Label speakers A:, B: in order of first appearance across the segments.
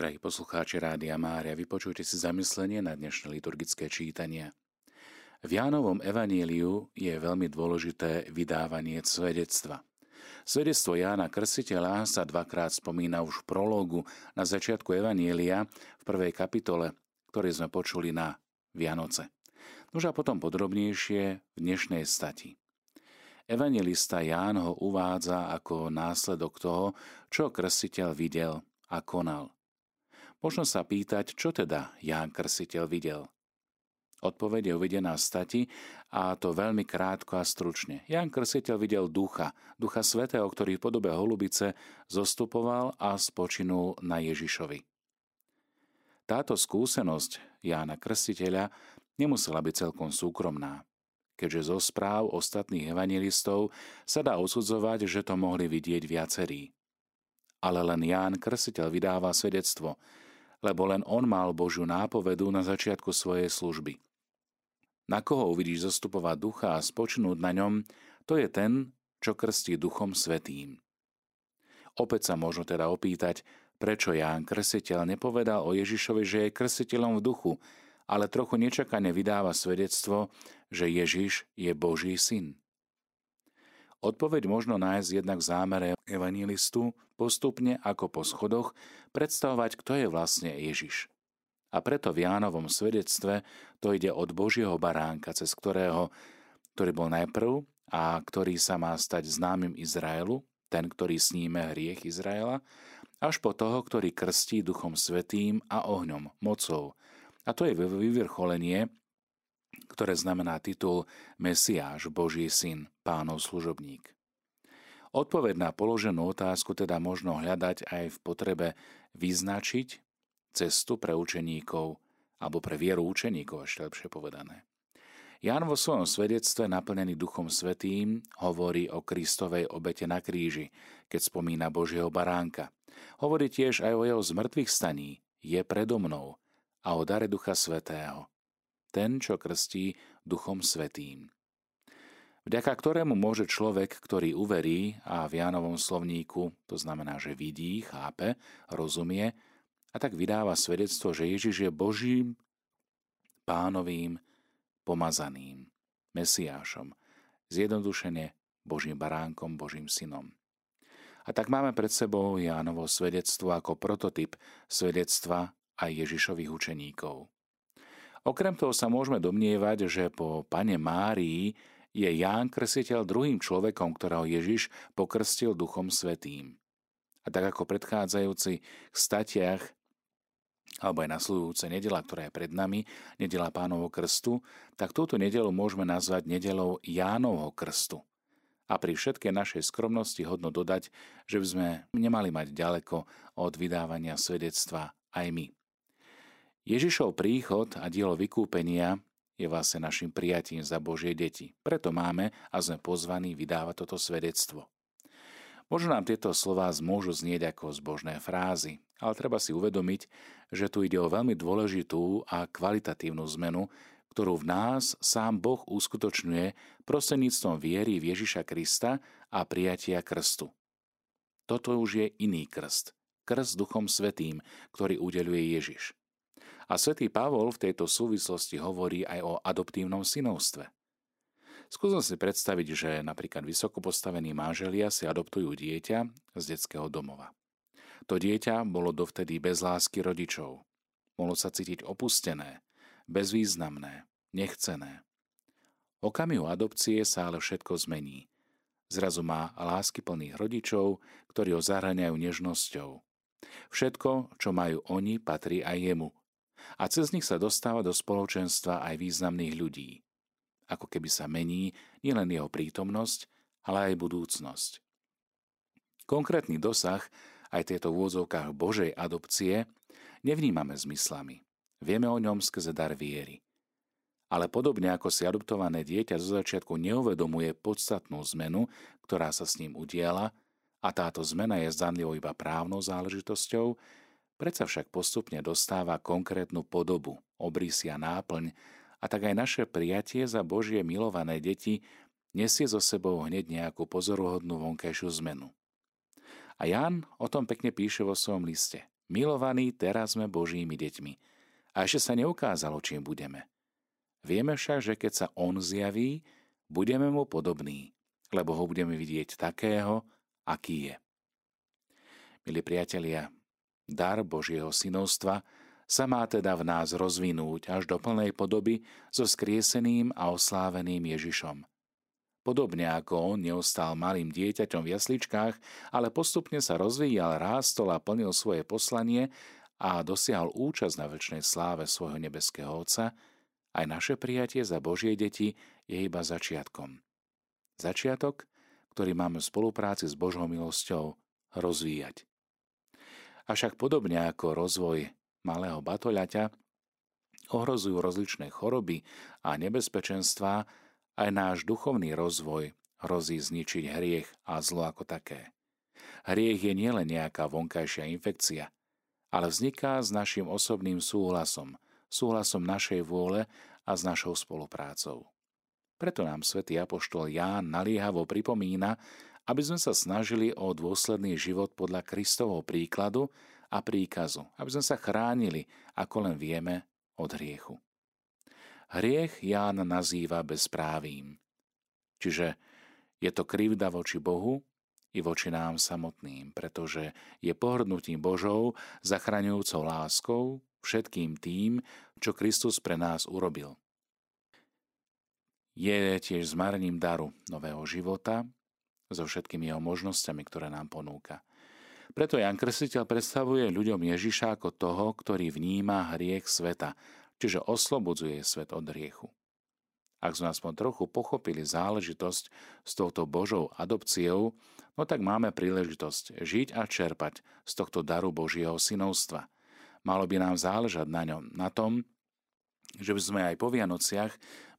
A: Drahí poslucháči Rádia Mária, vypočujte si zamyslenie na dnešné liturgické čítanie. V Jánovom evaníliu je veľmi dôležité vydávanie svedectva. Svedectvo Jána Krsiteľa sa dvakrát spomína už v prológu na začiatku evanília v prvej kapitole, ktorý sme počuli na Vianoce. Nož a potom podrobnejšie v dnešnej stati. Evangelista Ján ho uvádza ako následok toho, čo krstiteľ videl a konal – Možno sa pýtať, čo teda Ján Krsiteľ videl. Odpoveď je uvedená v stati a to veľmi krátko a stručne. Ján Krsiteľ videl ducha, ducha svetého, ktorý v podobe holubice zostupoval a spočinul na Ježišovi. Táto skúsenosť Jána Krstiteľa nemusela byť celkom súkromná, keďže zo správ ostatných evangelistov sa dá osudzovať, že to mohli vidieť viacerí. Ale len Ján Krstiteľ vydáva svedectvo – lebo len on mal Božiu nápovedu na začiatku svojej služby. Na koho uvidíš zastupovať ducha a spočnúť na ňom, to je ten, čo krstí duchom svetým. Opäť sa možno teda opýtať, prečo Ján Krstiteľ nepovedal o Ježišovi, že je krstiteľom v duchu, ale trochu nečakane vydáva svedectvo, že Ježiš je Boží syn. Odpoveď možno nájsť jednak v zámere evanilistu postupne ako po schodoch predstavovať, kto je vlastne Ježiš. A preto v Jánovom svedectve to ide od Božieho baránka, cez ktorého, ktorý bol najprv a ktorý sa má stať známym Izraelu, ten, ktorý sníme hriech Izraela, až po toho, ktorý krstí Duchom Svetým a ohňom, mocou. A to je vyvrcholenie ktoré znamená titul Mesiáš, Boží syn, pánov služobník. Odpoveď na položenú otázku teda možno hľadať aj v potrebe vyznačiť cestu pre učeníkov, alebo pre vieru učeníkov, ešte lepšie povedané. Ján vo svojom svedectve naplnený Duchom Svetým hovorí o Kristovej obete na kríži, keď spomína Božieho baránka. Hovorí tiež aj o jeho zmrtvých staní, je predo mnou a o dare Ducha Svetého ten, čo krstí Duchom Svetým. Vďaka ktorému môže človek, ktorý uverí a v Jánovom slovníku, to znamená, že vidí, chápe, rozumie, a tak vydáva svedectvo, že Ježiš je Božím, pánovým, pomazaným, Mesiášom, zjednodušene Božím baránkom, Božím synom. A tak máme pred sebou Jánovo svedectvo ako prototyp svedectva aj Ježišových učeníkov. Okrem toho sa môžeme domnievať, že po pane Márii je Ján Krsiteľ druhým človekom, ktorého Ježiš pokrstil Duchom Svetým. A tak ako predchádzajúci statiach alebo aj nasledujúce nedela, ktorá je pred nami, nedela pánovho krstu, tak túto nedelu môžeme nazvať nedelou Jánovho krstu. A pri všetkej našej skromnosti hodno dodať, že by sme nemali mať ďaleko od vydávania svedectva aj my. Ježišov príchod a dielo vykúpenia je vlastne našim prijatím za Božie deti. Preto máme a sme pozvaní vydávať toto svedectvo. Možno nám tieto slová môžu znieť ako zbožné frázy, ale treba si uvedomiť, že tu ide o veľmi dôležitú a kvalitatívnu zmenu, ktorú v nás sám Boh uskutočňuje prostredníctvom viery v Ježiša Krista a prijatia krstu. Toto už je iný krst, krst Duchom Svetým, ktorý udeluje Ježiš. A svätý Pavol v tejto súvislosti hovorí aj o adoptívnom synovstve. Skúsim si predstaviť, že napríklad vysoko postavení manželia si adoptujú dieťa z detského domova. To dieťa bolo dovtedy bez lásky rodičov. Mohlo sa cítiť opustené, bezvýznamné, nechcené. Okamihu adopcie sa ale všetko zmení. Zrazu má lásky plných rodičov, ktorí ho zahraňajú nežnosťou. Všetko, čo majú oni, patrí aj jemu, a cez nich sa dostáva do spoločenstva aj významných ľudí. Ako keby sa mení nielen jeho prítomnosť, ale aj budúcnosť. Konkrétny dosah aj tieto v úvodzovkách Božej adopcie nevnímame zmyslami. Vieme o ňom skrze dar viery. Ale podobne ako si adoptované dieťa zo začiatku neuvedomuje podstatnú zmenu, ktorá sa s ním udiala, a táto zmena je zdanlivo iba právnou záležitosťou, Predsa však postupne dostáva konkrétnu podobu, obrysy a náplň, a tak aj naše prijatie za Božie milované deti nesie so sebou hneď nejakú pozoruhodnú vonkajšiu zmenu. A Ján o tom pekne píše vo svojom liste. Milovaní, teraz sme Božími deťmi. A ešte sa neukázalo, čím budeme. Vieme však, že keď sa On zjaví, budeme mu podobní, lebo ho budeme vidieť takého, aký je. Milí priatelia, dar Božieho synovstva sa má teda v nás rozvinúť až do plnej podoby so skrieseným a osláveným Ježišom. Podobne ako on neostal malým dieťaťom v jasličkách, ale postupne sa rozvíjal, rástol a plnil svoje poslanie a dosiahol účasť na väčšnej sláve svojho nebeského Otca, aj naše prijatie za Božie deti je iba začiatkom. Začiatok, ktorý máme v spolupráci s Božou milosťou rozvíjať. Avšak podobne ako rozvoj malého batoľaťa, ohrozujú rozličné choroby a nebezpečenstvá, aj náš duchovný rozvoj hrozí zničiť hriech a zlo ako také. Hriech je nielen nejaká vonkajšia infekcia, ale vzniká s našim osobným súhlasom, súhlasom našej vôle a s našou spoluprácou. Preto nám svätý Apoštol Ján naliehavo pripomína, aby sme sa snažili o dôsledný život podľa Kristovho príkladu a príkazu, aby sme sa chránili, ako len vieme, od hriechu. Hriech Ján nazýva bezprávým. Čiže je to krivda voči Bohu i voči nám samotným, pretože je pohrdnutím Božou, zachraňujúcou láskou, všetkým tým, čo Kristus pre nás urobil. Je tiež zmarním daru nového života so všetkými jeho možnosťami, ktoré nám ponúka. Preto Jan Krstiteľ predstavuje ľuďom Ježiša ako toho, ktorý vníma hriech sveta, čiže oslobodzuje svet od hriechu. Ak sme aspoň trochu pochopili záležitosť s touto Božou adopciou, no tak máme príležitosť žiť a čerpať z tohto daru Božieho synovstva. Malo by nám záležať na ňom, na tom, že by sme aj po Vianociach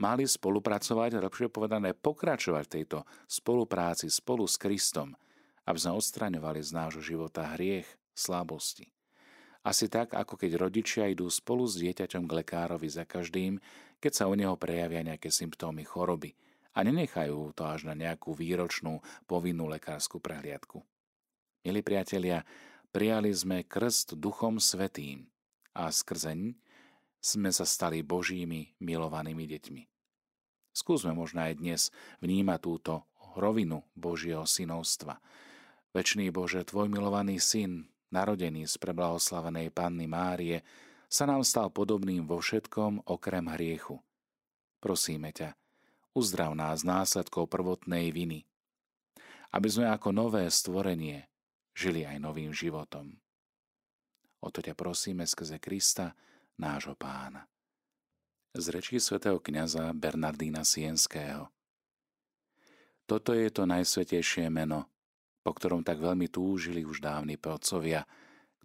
A: mali spolupracovať, lepšie povedané pokračovať v tejto spolupráci spolu s Kristom, aby sme odstraňovali z nášho života hriech, slabosti. Asi tak, ako keď rodičia idú spolu s dieťaťom k lekárovi za každým, keď sa u neho prejavia nejaké symptómy choroby a nenechajú to až na nejakú výročnú povinnú lekárskú prehliadku. Milí priatelia, prijali sme krst Duchom Svetým a skrzeň sme sa stali Božími milovanými deťmi. Skúsme možno aj dnes vnímať túto rovinu Božieho synovstva. Večný Bože, Tvoj milovaný syn narodený z preblahoslavenej Panny Márie, sa nám stal podobným vo všetkom okrem hriechu. Prosíme ťa, uzdrav nás následkov prvotnej viny, aby sme ako nové stvorenie žili aj novým životom. O to ťa prosíme skrze Krista, nášho pána. Z rečí svätého kniaza Bernardína Sienského. Toto je to najsvetejšie meno, po ktorom tak veľmi túžili už dávni pelcovia,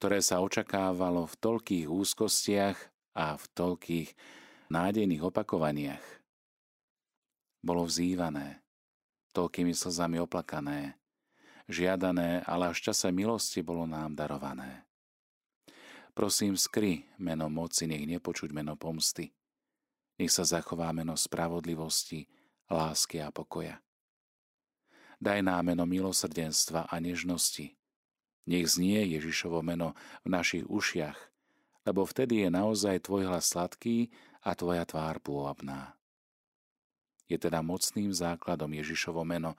A: ktoré sa očakávalo v toľkých úzkostiach a v toľkých nádejných opakovaniach. Bolo vzývané, toľkými slzami oplakané, žiadané, ale až čase milosti bolo nám darované. Prosím, skry meno moci, nech nepočuť meno pomsty. Nech sa zachová meno spravodlivosti, lásky a pokoja. Daj nám meno milosrdenstva a nežnosti. Nech znie Ježišovo meno v našich ušiach, lebo vtedy je naozaj tvoj hlas sladký a tvoja tvár pôvabná. Je teda mocným základom Ježišovo meno,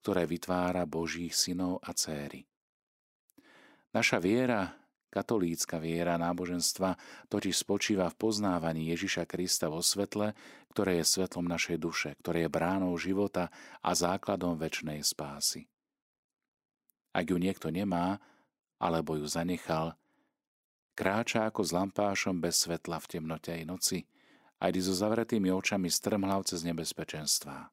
A: ktoré vytvára Božích synov a céry. Naša viera Katolícka viera náboženstva totiž spočíva v poznávaní Ježiša Krista vo svetle, ktoré je svetlom našej duše, ktoré je bránou života a základom väčšnej spásy. Ak ju niekto nemá, alebo ju zanechal, kráča ako s lampášom bez svetla v temnote aj noci a ide so zavretými očami strmhlav cez nebezpečenstvá.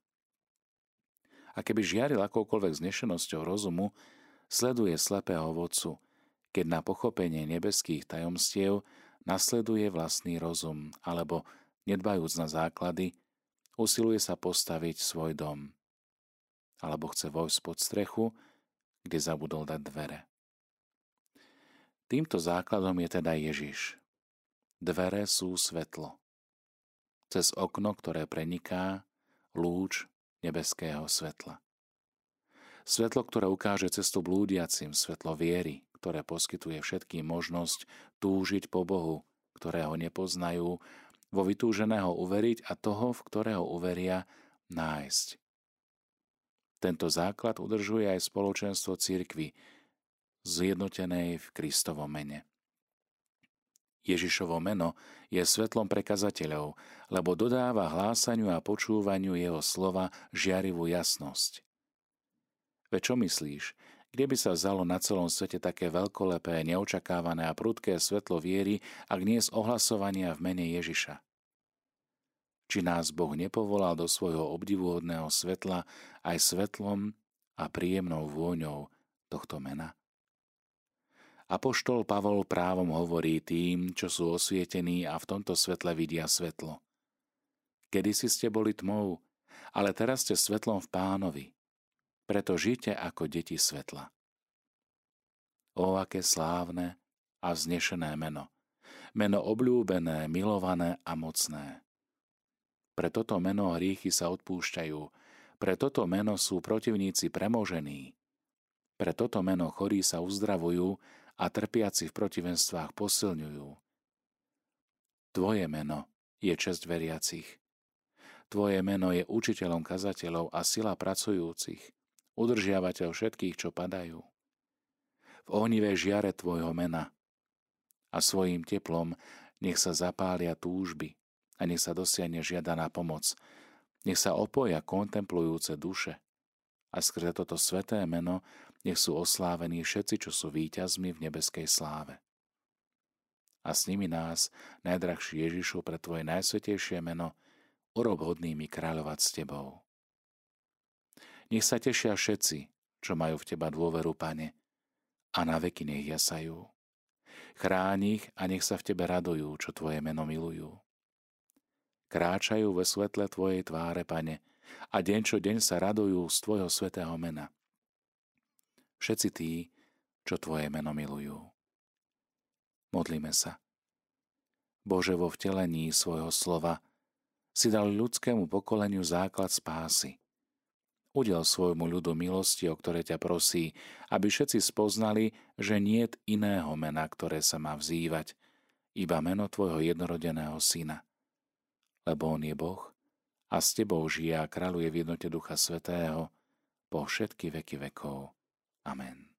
A: A keby žiaril akoukoľvek znešenosťou rozumu, sleduje slepého vodcu, keď na pochopenie nebeských tajomstiev nasleduje vlastný rozum, alebo, nedbajúc na základy, usiluje sa postaviť svoj dom, alebo chce vojsť pod strechu, kde zabudol dať dvere. Týmto základom je teda Ježiš. Dvere sú svetlo. Cez okno, ktoré preniká, lúč nebeského svetla. Svetlo, ktoré ukáže cestu blúdiacim, svetlo viery, ktoré poskytuje všetkým možnosť túžiť po Bohu, ktorého nepoznajú, vo vytúženého uveriť a toho, v ktorého uveria, nájsť. Tento základ udržuje aj spoločenstvo cirkvy, zjednotenej v Kristovom mene. Ježišovo meno je svetlom pre kazateľov, lebo dodáva hlásaniu a počúvaniu jeho slova žiarivú jasnosť. Veď čo myslíš, kde by sa vzalo na celom svete také veľkolepé, neočakávané a prudké svetlo viery, ak nie z ohlasovania v mene Ježiša? Či nás Boh nepovolal do svojho obdivuhodného svetla aj svetlom a príjemnou vôňou tohto mena? Apoštol Pavol právom hovorí tým, čo sú osvietení a v tomto svetle vidia svetlo. Kedy si ste boli tmou, ale teraz ste svetlom v pánovi. Preto žite ako deti svetla. O, aké slávne a vznešené meno. Meno obľúbené, milované a mocné. Pre toto meno hriechy sa odpúšťajú, pre toto meno sú protivníci premožení. Pre toto meno chorí sa uzdravujú a trpiaci v protivenstvách posilňujú. Tvoje meno je čest veriacich. Tvoje meno je učiteľom kazateľov a sila pracujúcich, udržiavateľ všetkých, čo padajú. V ohnivej žiare Tvojho mena a svojim teplom nech sa zapália túžby a nech sa dosiahne žiadaná pomoc, nech sa opoja kontemplujúce duše a skrze toto sveté meno nech sú oslávení všetci, čo sú víťazmi v nebeskej sláve. A s nimi nás, najdrahší Ježišu, pre Tvoje najsvetejšie meno, urob hodnými kráľovať s Tebou. Nech sa tešia všetci, čo majú v Teba dôveru, Pane, a na veky nech jasajú. Chráň ich a nech sa v Tebe radujú, čo Tvoje meno milujú. Kráčajú ve svetle Tvojej tváre, Pane, a deň čo deň sa radujú z Tvojho svetého mena všetci tí, čo Tvoje meno milujú. Modlíme sa. Bože, vo vtelení svojho slova si dal ľudskému pokoleniu základ spásy. Udel svojmu ľudu milosti, o ktoré ťa prosí, aby všetci spoznali, že niet iného mena, ktoré sa má vzývať, iba meno Tvojho jednorodeného Syna. Lebo On je Boh a s Tebou žije a kráľuje v jednote Ducha Svetého po všetky veky vekov. Amen.